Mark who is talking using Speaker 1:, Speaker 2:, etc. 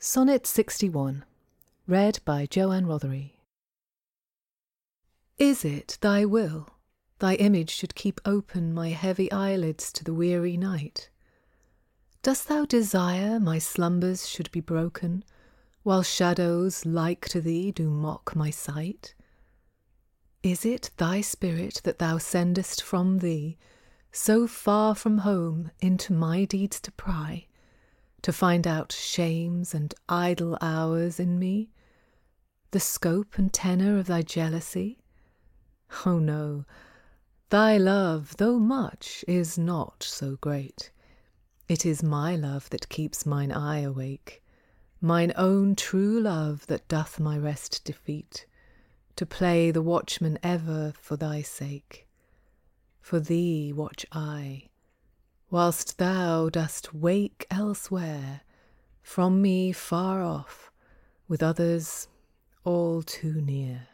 Speaker 1: Sonnet 61, read by Joanne Rothery. Is it thy will thy image should keep open my heavy eyelids to the weary night? Dost thou desire my slumbers should be broken, while shadows like to thee do mock my sight? Is it thy spirit that thou sendest from thee, so far from home, into my deeds to pry? To find out shames and idle hours in me, the scope and tenor of thy jealousy? Oh no, thy love, though much, is not so great. It is my love that keeps mine eye awake, mine own true love that doth my rest defeat, to play the watchman ever for thy sake. For thee watch I, whilst thou dost wake elsewhere, from me far off, with others all too near.